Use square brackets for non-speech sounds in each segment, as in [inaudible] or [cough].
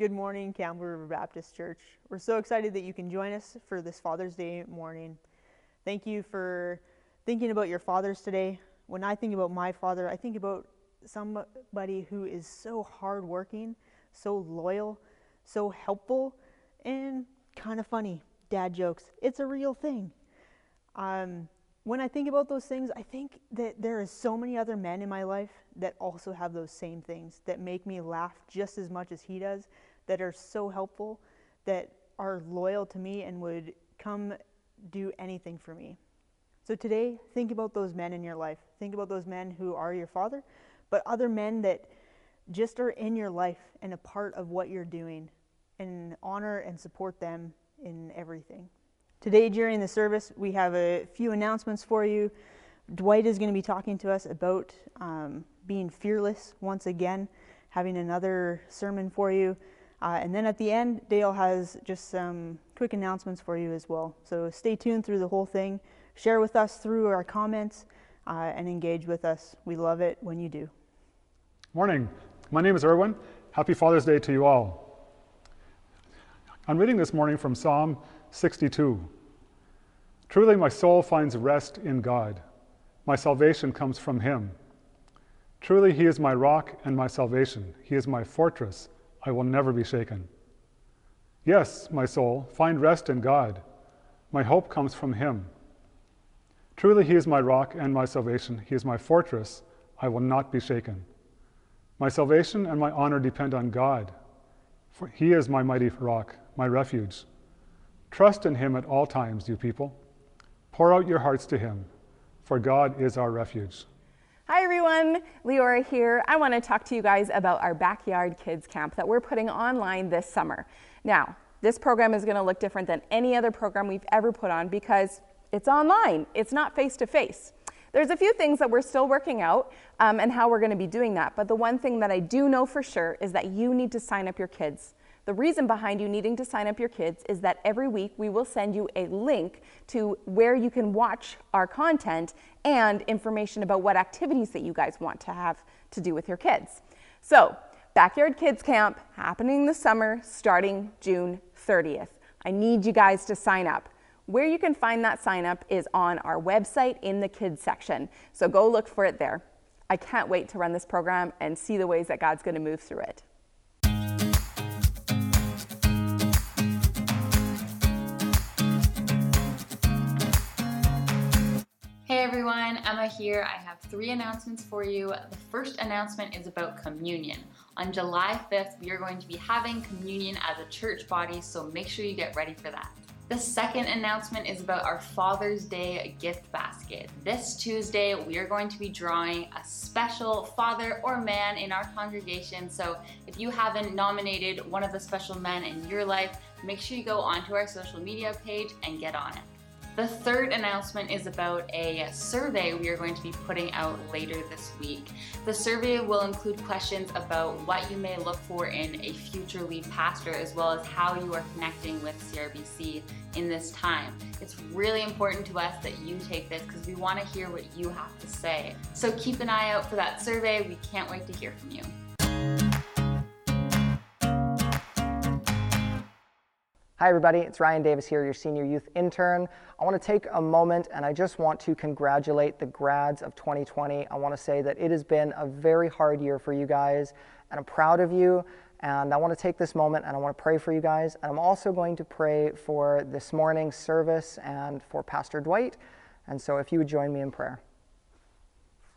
Good morning, Campbell River Baptist Church. We're so excited that you can join us for this Father's Day morning. Thank you for thinking about your fathers today. When I think about my father, I think about somebody who is so hardworking, so loyal, so helpful, and kind of funny. Dad jokes. It's a real thing. Um, when I think about those things, I think that there is so many other men in my life that also have those same things that make me laugh just as much as he does, that are so helpful, that are loyal to me and would come do anything for me. So today, think about those men in your life. Think about those men who are your father, but other men that just are in your life and a part of what you're doing, and honor and support them in everything. Today, during the service, we have a few announcements for you. Dwight is going to be talking to us about um, being fearless once again, having another sermon for you. Uh, and then at the end, Dale has just some quick announcements for you as well. So stay tuned through the whole thing. Share with us through our comments uh, and engage with us. We love it when you do. Morning. My name is Erwin. Happy Father's Day to you all. I'm reading this morning from Psalm 62. Truly, my soul finds rest in God. My salvation comes from Him. Truly, He is my rock and my salvation. He is my fortress. I will never be shaken. Yes, my soul, find rest in God. My hope comes from Him. Truly, He is my rock and my salvation. He is my fortress. I will not be shaken. My salvation and my honor depend on God, for He is my mighty rock, my refuge. Trust in him at all times, you people. Pour out your hearts to him, for God is our refuge. Hi everyone, Leora here. I want to talk to you guys about our backyard kids camp that we're putting online this summer. Now, this program is going to look different than any other program we've ever put on because it's online. It's not face to face. There's a few things that we're still working out um, and how we're going to be doing that. But the one thing that I do know for sure is that you need to sign up your kids. The reason behind you needing to sign up your kids is that every week we will send you a link to where you can watch our content and information about what activities that you guys want to have to do with your kids. So, Backyard Kids Camp happening this summer starting June 30th. I need you guys to sign up. Where you can find that sign up is on our website in the kids section. So go look for it there. I can't wait to run this program and see the ways that God's going to move through it. Emma here. I have three announcements for you. The first announcement is about communion. On July 5th, we are going to be having communion as a church body, so make sure you get ready for that. The second announcement is about our Father's Day gift basket. This Tuesday, we are going to be drawing a special father or man in our congregation. So if you haven't nominated one of the special men in your life, make sure you go onto our social media page and get on it. The third announcement is about a survey we are going to be putting out later this week. The survey will include questions about what you may look for in a future lead pastor, as well as how you are connecting with CRBC in this time. It's really important to us that you take this because we want to hear what you have to say. So keep an eye out for that survey. We can't wait to hear from you. Hi, everybody. It's Ryan Davis here, your senior youth intern. I want to take a moment and I just want to congratulate the grads of 2020. I want to say that it has been a very hard year for you guys, and I'm proud of you. And I want to take this moment and I want to pray for you guys. And I'm also going to pray for this morning's service and for Pastor Dwight. And so, if you would join me in prayer.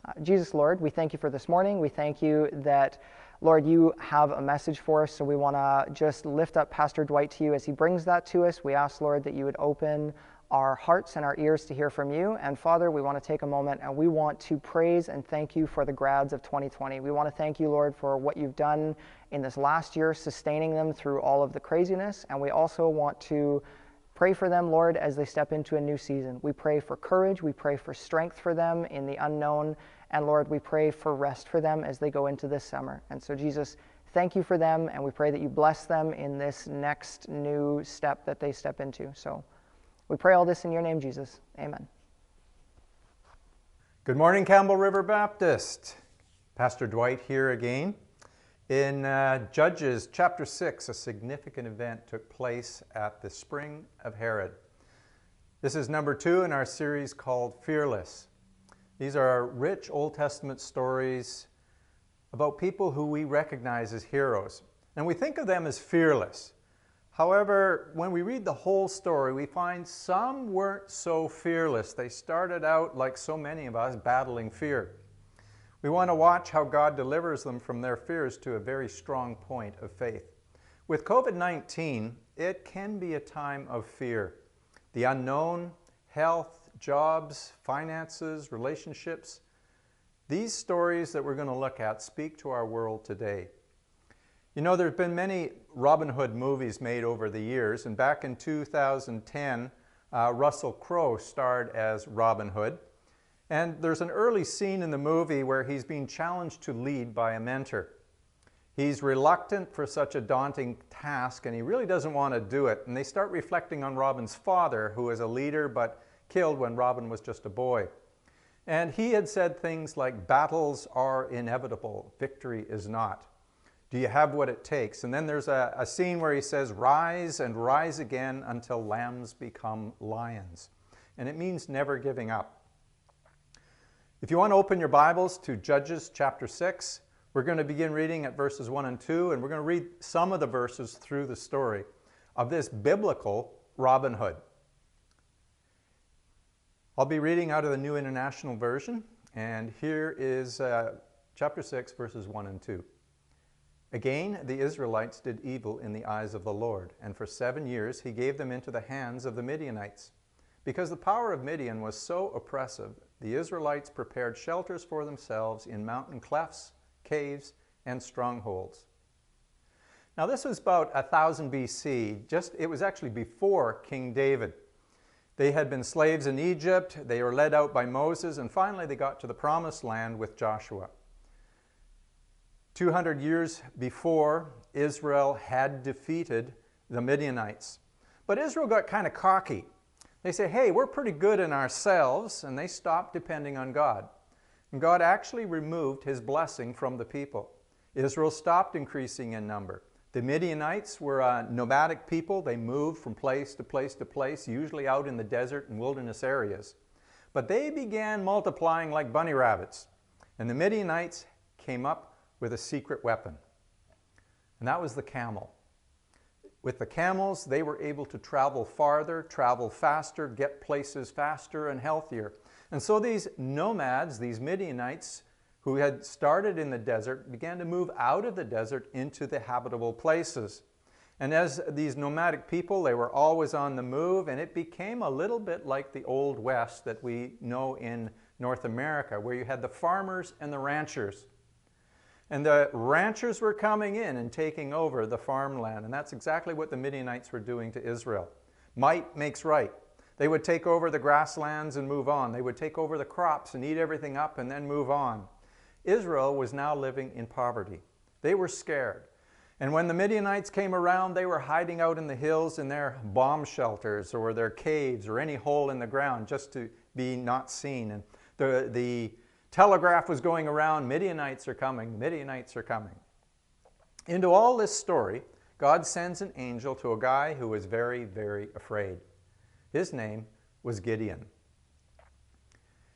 Uh, Jesus, Lord, we thank you for this morning. We thank you that. Lord, you have a message for us, so we want to just lift up Pastor Dwight to you as he brings that to us. We ask, Lord, that you would open our hearts and our ears to hear from you. And Father, we want to take a moment and we want to praise and thank you for the grads of 2020. We want to thank you, Lord, for what you've done in this last year, sustaining them through all of the craziness. And we also want to pray for them, Lord, as they step into a new season. We pray for courage. We pray for strength for them in the unknown. And Lord, we pray for rest for them as they go into this summer. And so, Jesus, thank you for them, and we pray that you bless them in this next new step that they step into. So, we pray all this in your name, Jesus. Amen. Good morning, Campbell River Baptist. Pastor Dwight here again. In uh, Judges chapter 6, a significant event took place at the spring of Harod. This is number two in our series called Fearless. These are rich Old Testament stories about people who we recognize as heroes. And we think of them as fearless. However, when we read the whole story, we find some weren't so fearless. They started out, like so many of us, battling fear. We want to watch how God delivers them from their fears to a very strong point of faith. With COVID 19, it can be a time of fear. The unknown, health, jobs, finances, relationships. These stories that we're going to look at speak to our world today. You know, there have been many Robin Hood movies made over the years, and back in 2010, uh, Russell Crowe starred as Robin Hood. And there's an early scene in the movie where he's being challenged to lead by a mentor. He's reluctant for such a daunting task and he really doesn't want to do it. And they start reflecting on Robin's father, who was a leader but killed when Robin was just a boy. And he had said things like, Battles are inevitable, victory is not. Do you have what it takes? And then there's a, a scene where he says, Rise and rise again until lambs become lions. And it means never giving up. If you want to open your Bibles to Judges chapter 6, we're going to begin reading at verses 1 and 2, and we're going to read some of the verses through the story of this biblical Robin Hood. I'll be reading out of the New International Version, and here is uh, chapter 6, verses 1 and 2. Again, the Israelites did evil in the eyes of the Lord, and for seven years he gave them into the hands of the Midianites. Because the power of Midian was so oppressive, the Israelites prepared shelters for themselves in mountain clefts, caves, and strongholds. Now, this was about 1000 BC. Just it was actually before King David. They had been slaves in Egypt, they were led out by Moses, and finally they got to the promised land with Joshua. 200 years before, Israel had defeated the Midianites. But Israel got kind of cocky. They say, hey, we're pretty good in ourselves, and they stopped depending on God. And God actually removed his blessing from the people. Israel stopped increasing in number. The Midianites were a nomadic people. They moved from place to place to place, usually out in the desert and wilderness areas. But they began multiplying like bunny rabbits. And the Midianites came up with a secret weapon. And that was the camel. With the camels, they were able to travel farther, travel faster, get places faster and healthier. And so these nomads, these Midianites, who had started in the desert, began to move out of the desert into the habitable places. And as these nomadic people, they were always on the move, and it became a little bit like the Old West that we know in North America, where you had the farmers and the ranchers. And the ranchers were coming in and taking over the farmland. And that's exactly what the Midianites were doing to Israel. Might makes right. They would take over the grasslands and move on. They would take over the crops and eat everything up and then move on. Israel was now living in poverty. They were scared. And when the Midianites came around, they were hiding out in the hills in their bomb shelters or their caves or any hole in the ground just to be not seen. And the, the telegraph was going around Midianites are coming, Midianites are coming. Into all this story, God sends an angel to a guy who was very, very afraid. His name was Gideon.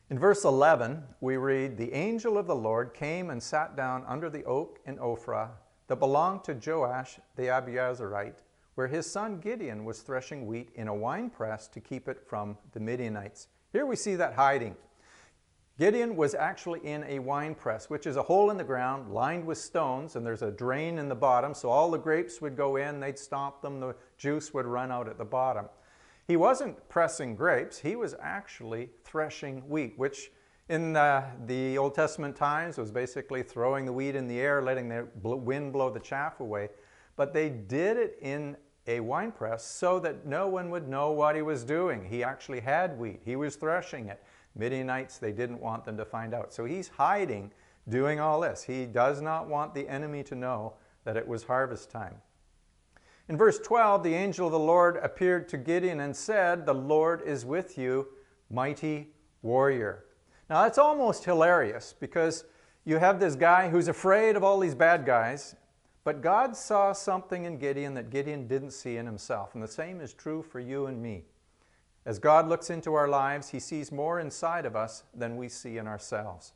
In verse 11, we read The angel of the Lord came and sat down under the oak in Ophrah that belonged to Joash the Abiezrite, where his son Gideon was threshing wheat in a winepress to keep it from the Midianites. Here we see that hiding. Gideon was actually in a wine press, which is a hole in the ground lined with stones, and there's a drain in the bottom, so all the grapes would go in, they'd stomp them, the juice would run out at the bottom. He wasn't pressing grapes, he was actually threshing wheat, which in uh, the Old Testament times was basically throwing the wheat in the air, letting the wind blow the chaff away. But they did it in a wine press so that no one would know what he was doing. He actually had wheat, he was threshing it. Midianites, they didn't want them to find out. So he's hiding, doing all this. He does not want the enemy to know that it was harvest time. In verse 12, the angel of the Lord appeared to Gideon and said, The Lord is with you, mighty warrior. Now that's almost hilarious because you have this guy who's afraid of all these bad guys, But God saw something in Gideon that Gideon didn't see in himself. And the same is true for you and me. As God looks into our lives, He sees more inside of us than we see in ourselves.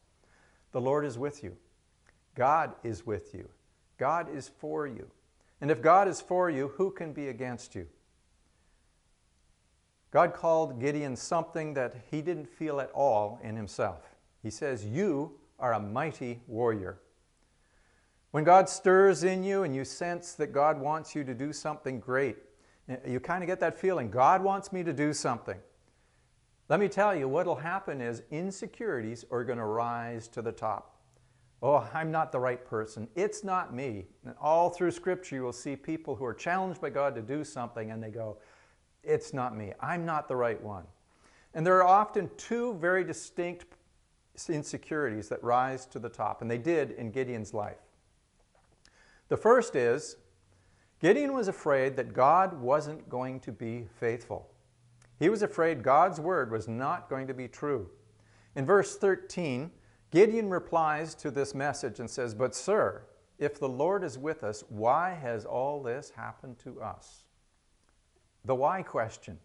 The Lord is with you. God is with you. God is for you. And if God is for you, who can be against you? God called Gideon something that he didn't feel at all in himself. He says, You are a mighty warrior. When God stirs in you and you sense that God wants you to do something great, you kind of get that feeling God wants me to do something. Let me tell you, what will happen is insecurities are going to rise to the top. Oh, I'm not the right person. It's not me. And all through Scripture, you will see people who are challenged by God to do something and they go, It's not me. I'm not the right one. And there are often two very distinct insecurities that rise to the top, and they did in Gideon's life. The first is Gideon was afraid that God wasn't going to be faithful. He was afraid God's word was not going to be true. In verse 13, Gideon replies to this message and says, But, sir, if the Lord is with us, why has all this happened to us? The why question.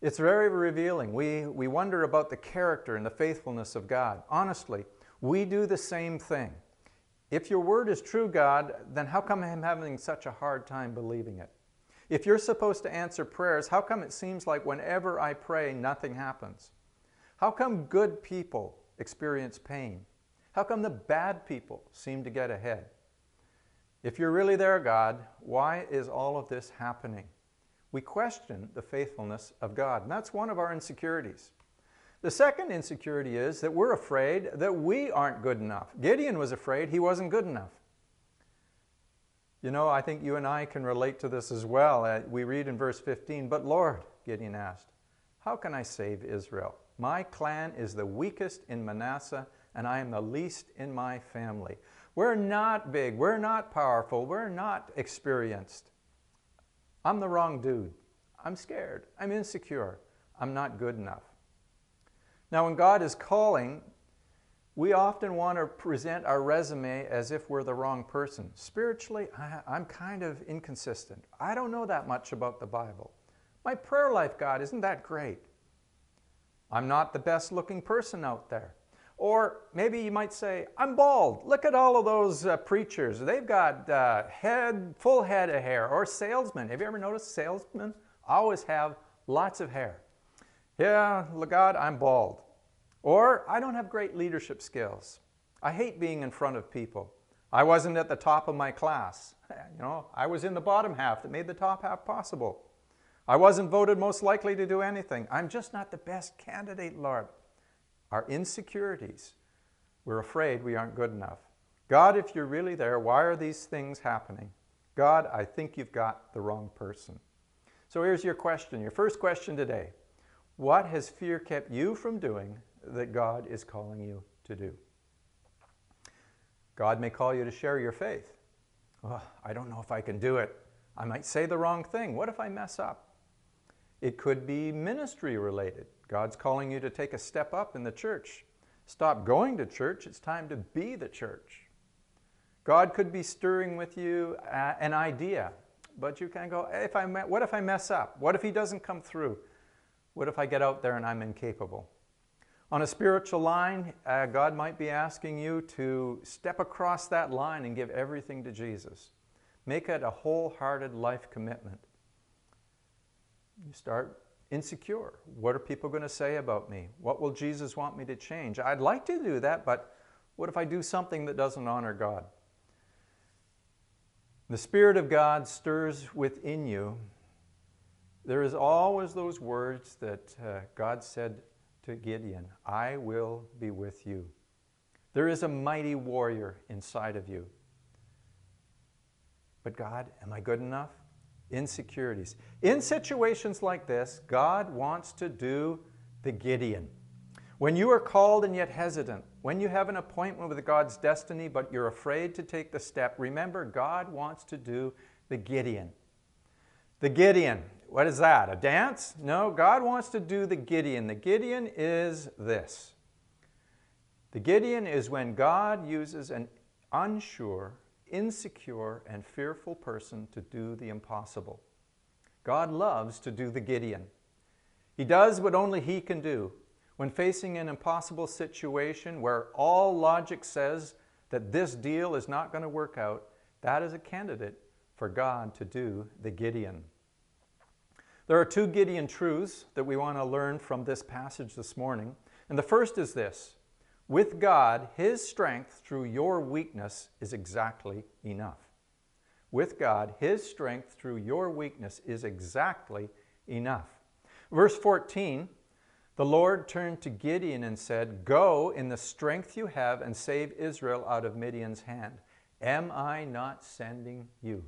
It's very revealing. We, we wonder about the character and the faithfulness of God. Honestly, we do the same thing. If your word is true, God, then how come I'm having such a hard time believing it? If you're supposed to answer prayers, how come it seems like whenever I pray, nothing happens? How come good people experience pain? How come the bad people seem to get ahead? If you're really there, God, why is all of this happening? We question the faithfulness of God, and that's one of our insecurities. The second insecurity is that we're afraid that we aren't good enough. Gideon was afraid he wasn't good enough. You know, I think you and I can relate to this as well. Uh, we read in verse 15, But Lord, Gideon asked, How can I save Israel? My clan is the weakest in Manasseh, and I am the least in my family. We're not big, we're not powerful, we're not experienced. I'm the wrong dude. I'm scared, I'm insecure, I'm not good enough. Now, when God is calling, we often want to present our resume as if we're the wrong person. Spiritually, I, am kind of inconsistent. I don't know that much about the Bible. My prayer life, God, isn't that great. I'm not the best looking person out there. Or maybe you might say, I'm bald. Look at all of those uh, preachers. They've got uh, head, full head of hair. Or salesmen. Have you ever noticed salesmen always have lots of hair? Yeah, God, I'm bald. Or I don't have great leadership skills. I hate being in front of people. I wasn't at the top of my class. [laughs] You know, I was in the bottom half that made the top half possible. I wasn't voted most likely to do anything. I'm just not the best candidate, Lord. Our insecurities. We're afraid we aren't good enough. God, if you're really there, why are these things happening? God, I think you've got the wrong person. So here's your question, your first question today. What has fear kept you from doing that God is calling you to do? God may call you to share your faith. Oh, I don't know if I can do it. I might say the wrong thing. What if I mess up? It could be ministry related. God's calling you to take a step up in the church. Stop going to church. It's time to be the church. God could be stirring with you uh, an idea, but you can go, if I, what if I mess up? What if he doesn't come through? What if I get out there and I'm incapable? On a spiritual line, uh, God might be asking you to step across that line and give everything to Jesus. Make it a wholehearted life commitment. You start insecure. What are people going to say about me? What will Jesus want me to change? I'd like to do that, but what if I do something that doesn't honor God? The Spirit of God stirs within you there is always those words that uh, God said to Gideon I will be with you. There is a mighty warrior inside of you. But God, am I good enough? Insecurities. In situations like this, God wants to do the Gideon. When you are called and yet hesitant, when you have an appointment with God's destiny but you're afraid to take the step, remember God wants to do the Gideon. The Gideon. What is that? A dance? No, God wants to do the Gideon. The Gideon is this. The Gideon is when God uses an unsure, insecure and fearful person to do the impossible. God loves to do the Gideon. He does what only He can do. When facing an impossible situation where all logic says that this deal is not going to work out, that is a candidate for God to do the Gideon. There are two Gideon truths that we want to learn from this passage this morning. And the first is this with God, His strength through your weakness is exactly enough. With God, His strength through your weakness is exactly enough. Verse 14 the Lord turned to Gideon and said, Go in the strength you have and save Israel out of Midian's hand. Am I not sending you?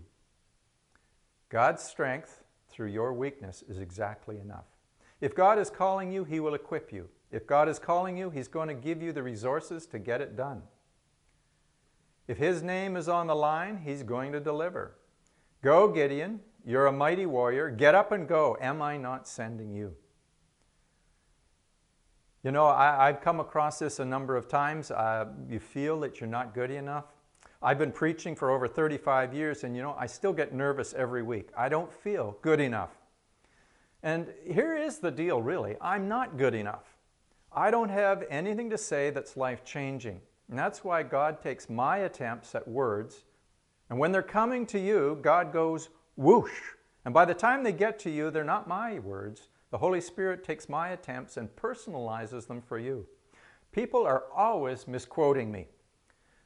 God's strength through your weakness is exactly enough. If God is calling you, He will equip you. If God is calling you, He's going to give you the resources to get it done. If His name is on the line, He's going to deliver. Go, Gideon. You're a mighty warrior. Get up and go. Am I not sending you? You know, I, have come across this a number of times. Uh, you feel that you're not good enough. I've been preaching for over 35 years, and you know, I still get nervous every week. I don't feel good enough. And here is the deal, really I'm not good enough. I don't have anything to say that's life changing. And that's why God takes my attempts at words, and when they're coming to you, God goes whoosh. And by the time they get to you, they're not my words. The Holy Spirit takes my attempts and personalizes them for you. People are always misquoting me.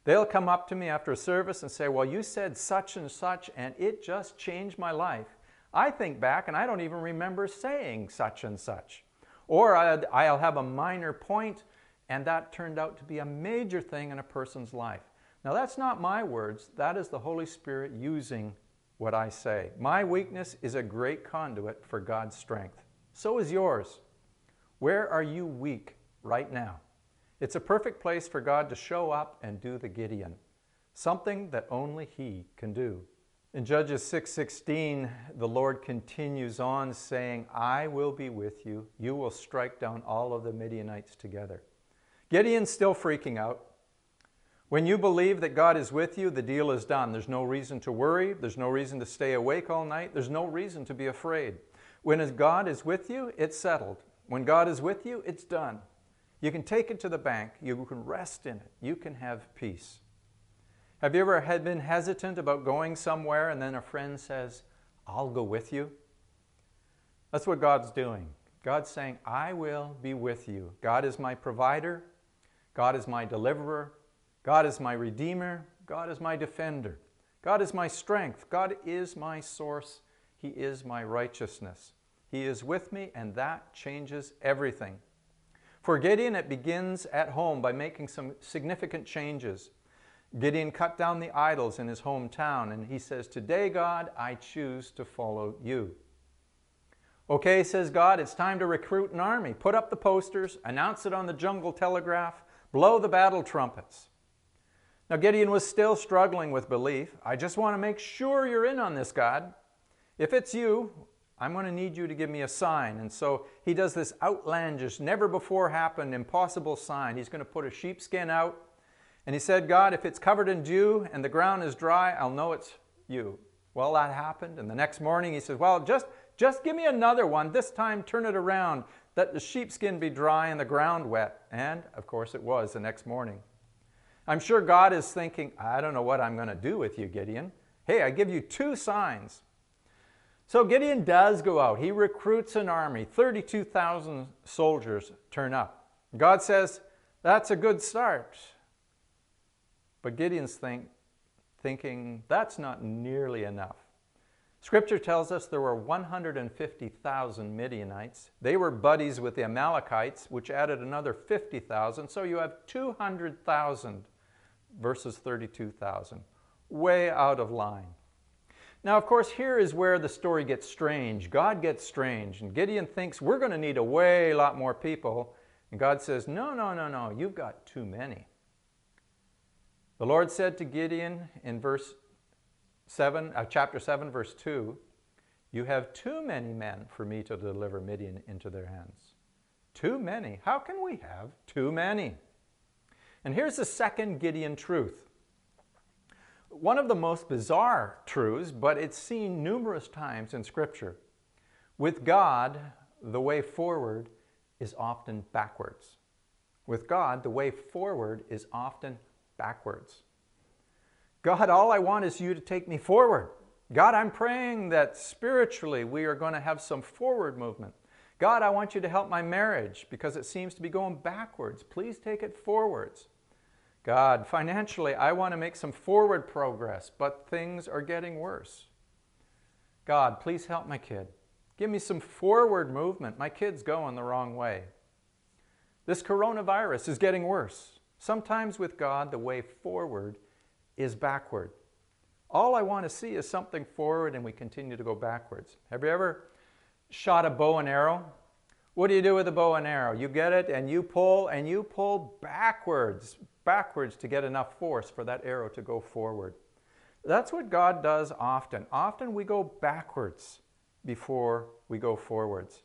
They'll come up to me after a service and say, Well, you said such and such, and it just changed my life. I think back and I don't even remember saying such and such. Or I'll have a minor point, and that turned out to be a major thing in a person's life. Now, that's not my words, that is the Holy Spirit using what I say. My weakness is a great conduit for God's strength. So is yours. Where are you weak right now? It's a perfect place for God to show up and do the Gideon, something that only He can do. In Judges 6:16, the Lord continues on saying, "I will be with you. You will strike down all of the Midianites together." Gideon's still freaking out. When you believe that God is with you, the deal is done. There's no reason to worry, there's no reason to stay awake all night, there's no reason to be afraid. When God is with you, it's settled. When God is with you, it's done. You can take it to the bank. You can rest in it. You can have peace. Have you ever had been hesitant about going somewhere and then a friend says, I'll go with you? That's what God's doing. God's saying, I will be with you. God is my provider. God is my deliverer. God is my redeemer. God is my defender. God is my strength. God is my source. He is my righteousness. He is with me, and that changes everything. For Gideon, it begins at home by making some significant changes. Gideon cut down the idols in his hometown, and he says, Today, God, I choose to follow you. Okay, says God, it's time to recruit an army. Put up the posters, announce it on the jungle telegraph, blow the battle trumpets. Now, Gideon was still struggling with belief. I just want to make sure you're in on this, God. If it's you, I'm going to need you to give me a sign. And so he does this outlandish, never before happened, impossible sign. He's going to put a sheepskin out. And he said, God, if it's covered in dew and the ground is dry, I'll know it's you. Well, that happened. And the next morning he says, Well, just, just give me another one. This time turn it around, Let the sheepskin be dry and the ground wet. And of course it was the next morning. I'm sure God is thinking, I don't know what I'm going to do with you, Gideon. Hey, I give you two signs. So Gideon does go out. He recruits an army. 32,000 soldiers turn up. God says, that's a good start. But Gideon's think, thinking, that's not nearly enough. Scripture tells us there were 150,000 Midianites. They were buddies with the Amalekites, which added another 50,000. So you have 200,000 versus 32,000. Way out of line. Now, of course, here is where the story gets strange. God gets strange, and Gideon thinks we're going to need a way lot more people. And God says, No, no, no, no, you've got too many. The Lord said to Gideon in verse 7, uh, chapter 7, verse 2, You have too many men for me to deliver Midian into their hands. Too many. How can we have too many? And here's the second Gideon truth one of the most bizarre truths, but it's seen numerous times in Scripture. With God, the way forward is often backwards. With God, the way forward is often backwards. God, all I want is you to take me forward. God, I'm praying that spiritually we are going to have some forward movement. God, I want you to help my marriage because it seems to be going backwards. Please take it forwards. God, financially, I want to make some forward progress, but things are getting worse. God, please help my kid. Give me some forward movement. My kid's going the wrong way. This coronavirus is getting worse. Sometimes with God, the way forward is backward. All I want to see is something forward and we continue to go backwards. Have you ever shot a bow and arrow? What do you do with a bow and arrow? You get it and you pull and you pull backwards, backwards to get enough force for that arrow to go forward. That's what God does often. Often we go backwards before we go forwards.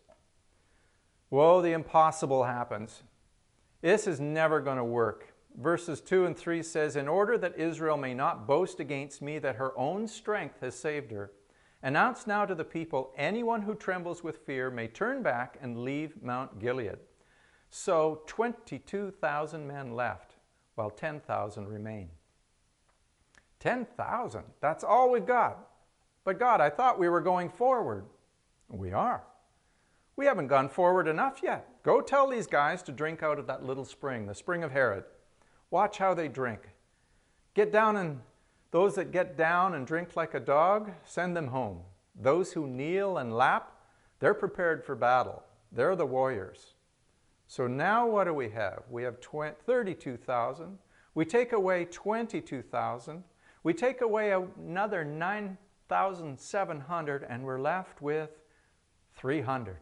Whoa, the impossible happens. This is never going to work. Verses 2 and 3 says, In order that Israel may not boast against me that her own strength has saved her, announce now to the people anyone who trembles with fear may turn back and leave Mount Gilead. So 22,000 men left, while 10,000 remain. 10,000, that's all we've got. But God, I thought we were going forward. We are. We haven't gone forward enough yet. Go tell these guys to drink out of that little spring, the spring of Harod. Watch how they drink. Get down and those that get down and drink like a dog, send them home. Those who kneel and lap, they're prepared for battle. They're the warriors. So now what do we have? We have 32,000. We take away 22,000. We take away another 9,700 and we're left with 300.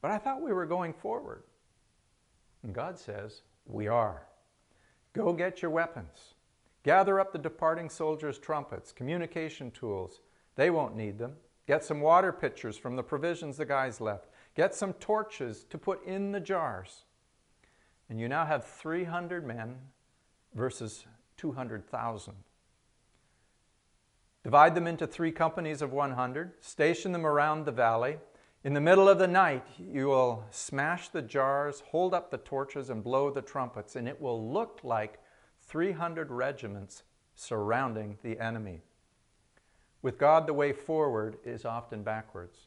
But I thought we were going forward. And God says, We are. Go get your weapons. Gather up the departing soldiers' trumpets, communication tools. They won't need them. Get some water pitchers from the provisions the guys left. Get some torches to put in the jars. And you now have 300 men versus 200,000. Divide them into three companies of 100, station them around the valley. In the middle of the night, you will smash the jars, hold up the torches, and blow the trumpets, and it will look like 300 regiments surrounding the enemy. With God, the way forward is often backwards.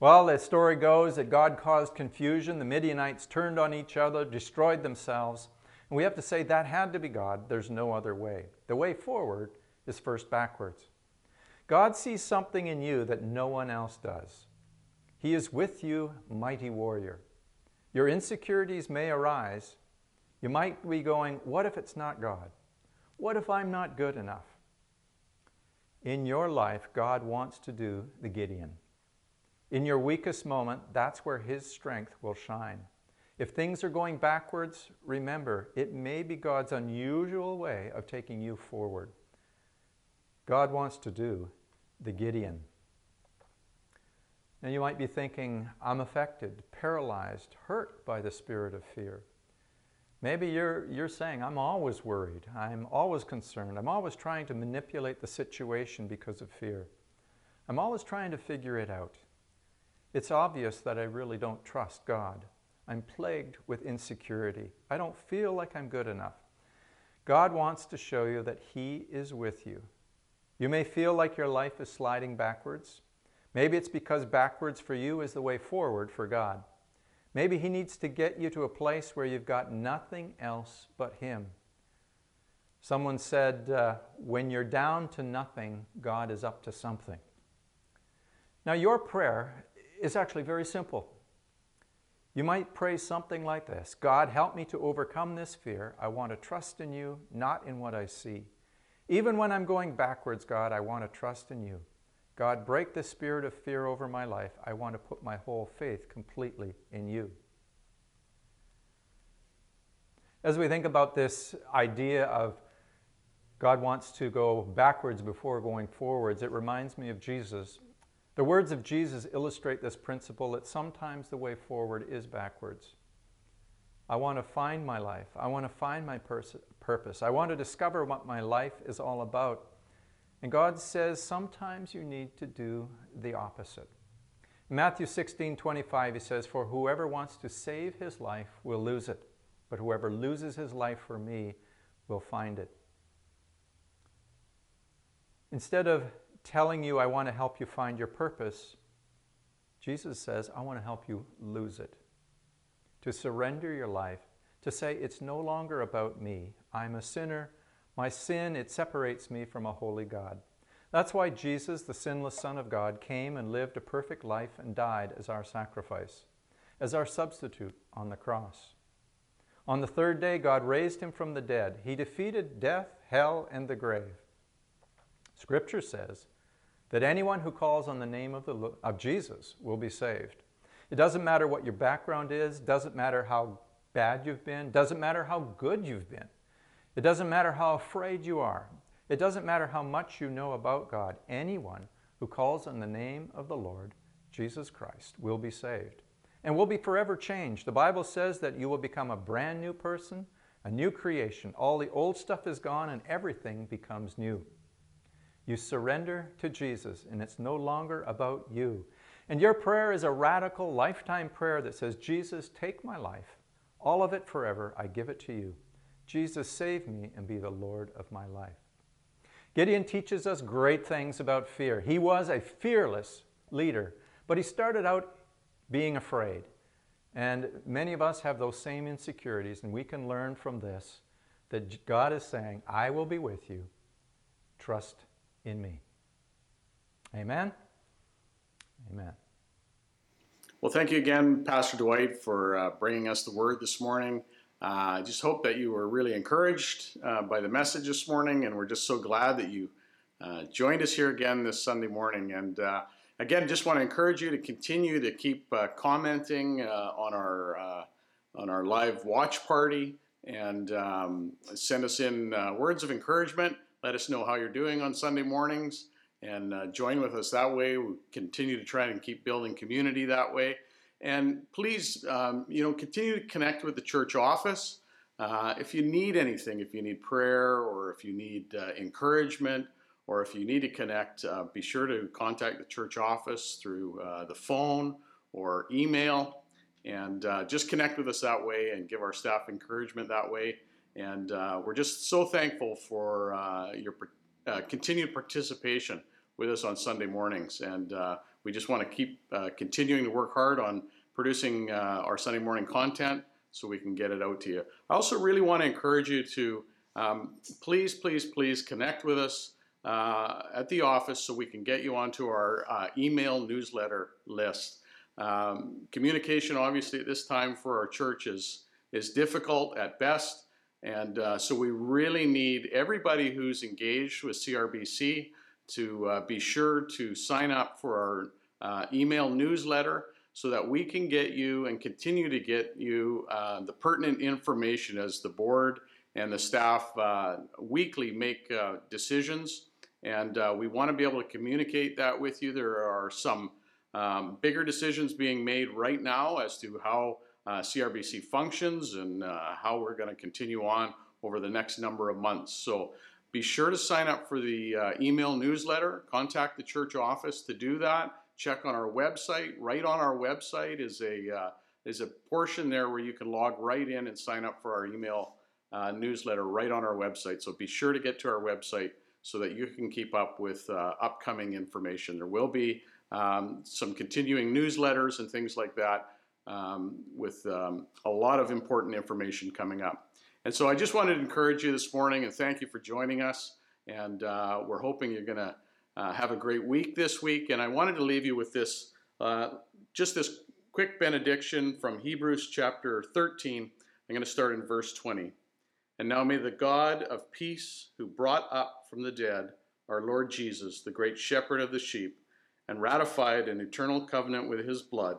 Well, the story goes that God caused confusion. The Midianites turned on each other, destroyed themselves. And we have to say that had to be God. There's no other way. The way forward is first backwards. God sees something in you that no one else does. He is with you, mighty warrior. Your insecurities may arise. You might be going, What if it's not God? What if I'm not good enough? In your life, God wants to do the Gideon. In your weakest moment, that's where His strength will shine. If things are going backwards, remember, it may be God's unusual way of taking you forward. God wants to do the Gideon. Now you might be thinking, I'm affected, paralyzed, hurt by the spirit of fear. Maybe you're, you're saying, I'm always worried, I'm always concerned, I'm always trying to manipulate the situation because of fear. I'm always trying to figure it out. It's obvious that I really don't trust God. I'm plagued with insecurity. I don't feel like I'm good enough. God wants to show you that He is with you. You may feel like your life is sliding backwards. Maybe it's because backwards for you is the way forward for God. Maybe He needs to get you to a place where you've got nothing else but Him. Someone said, uh, when you're down to nothing, God is up to something. Now, your prayer is actually very simple. You might pray something like this God, help me to overcome this fear. I want to trust in you, not in what I see. Even when I'm going backwards, God, I want to trust in you. God, break the spirit of fear over my life. I want to put my whole faith completely in you. As we think about this idea of God wants to go backwards before going forwards, it reminds me of Jesus. The words of Jesus illustrate this principle that sometimes the way forward is backwards. I want to find my life. I want to find my pers- purpose. I want to discover what my life is all about. And God says sometimes you need to do the opposite. In Matthew 16 25, he says, For whoever wants to save his life will lose it, but whoever loses his life for me will find it. Instead of telling you, I want to help you find your purpose, Jesus says, I want to help you lose it. To surrender your life, to say, it's no longer about me. I'm a sinner. My sin, it separates me from a holy God. That's why Jesus, the sinless Son of God, came and lived a perfect life and died as our sacrifice, as our substitute on the cross. On the third day, God raised him from the dead. He defeated death, hell, and the grave. Scripture says that anyone who calls on the name of, the, of Jesus will be saved. It doesn't matter what your background is, doesn't matter how bad you've been, doesn't matter how good you've been. It doesn't matter how afraid you are. It doesn't matter how much you know about God. Anyone who calls on the name of the Lord, Jesus Christ, will be saved and will be forever changed. The Bible says that you will become a brand new person, a new creation. All the old stuff is gone and everything becomes new. You surrender to Jesus, and it's no longer about you. And your prayer is a radical lifetime prayer that says, Jesus, take my life, all of it forever, I give it to you. Jesus, save me and be the Lord of my life. Gideon teaches us great things about fear. He was a fearless leader, but he started out being afraid. And many of us have those same insecurities, and we can learn from this that God is saying, I will be with you. Trust in me. Amen? Amen. Well, thank you again, Pastor Dwight, for uh, bringing us the word this morning. Uh, I just hope that you were really encouraged uh, by the message this morning, and we're just so glad that you uh, joined us here again this Sunday morning. And uh, again, just want to encourage you to continue to keep uh, commenting on our on our live watch party and um, send us in words of encouragement. Let us know how you're doing on Sunday mornings and uh, join with us that way. We continue to try and keep building community that way. And please, um, you know, continue to connect with the church office. Uh, if you need anything, if you need prayer or if you need uh, encouragement or if you need to connect, uh, be sure to contact the church office through uh, the phone or email and uh, just connect with us that way and give our staff encouragement that way. And uh, we're just so thankful for uh, your uh, continued participation with us on Sunday mornings. And uh, we just want to keep uh, continuing to work hard on producing uh, our Sunday morning content so we can get it out to you. I also really want to encourage you to um, please, please, please connect with us at the office so we can get you onto our email newsletter list. Um, communication, obviously, at this time for our church is, is difficult at best. And uh, so we really need everybody who's engaged with CRBC to uh, be sure to sign up for our uh, email newsletter so that we can get you and continue to get you uh, the pertinent information as the board and the staff uh, weekly make uh, decisions. And we want to be able to communicate that with you. There are some um, bigger decisions being made right now as to how uh, CRBC functions and uh, how we're going to continue on over the next number of months. So be sure to sign up for the uh, email newsletter. Contact the church office to do that. Check on our website. Right on our website is a uh, is a portion there where you can log right in and sign up for our email uh, newsletter right on our website. So be sure to get to our website so that you can keep up with uh, upcoming information. There will be um, some continuing newsletters and things like that um, with um, a lot of important information coming up. And so I just wanted to encourage you this morning and thank you for joining us. And uh, we're hoping you're going to uh, have a great week this week. And I wanted to leave you with this, uh, just this quick benediction from Hebrews chapter 13. I'm going to start in verse 20. And now may the God of peace, who brought up from the dead our Lord Jesus, the great shepherd of the sheep, and ratified an eternal covenant with his blood,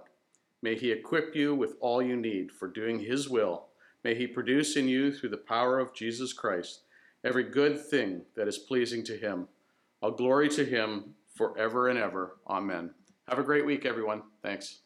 May He equip you with all you need for doing His will. May He produce in you, through the power of Jesus Christ, every good thing that is pleasing to Him. All glory to Him forever and ever. Amen. Have a great week, everyone. Thanks.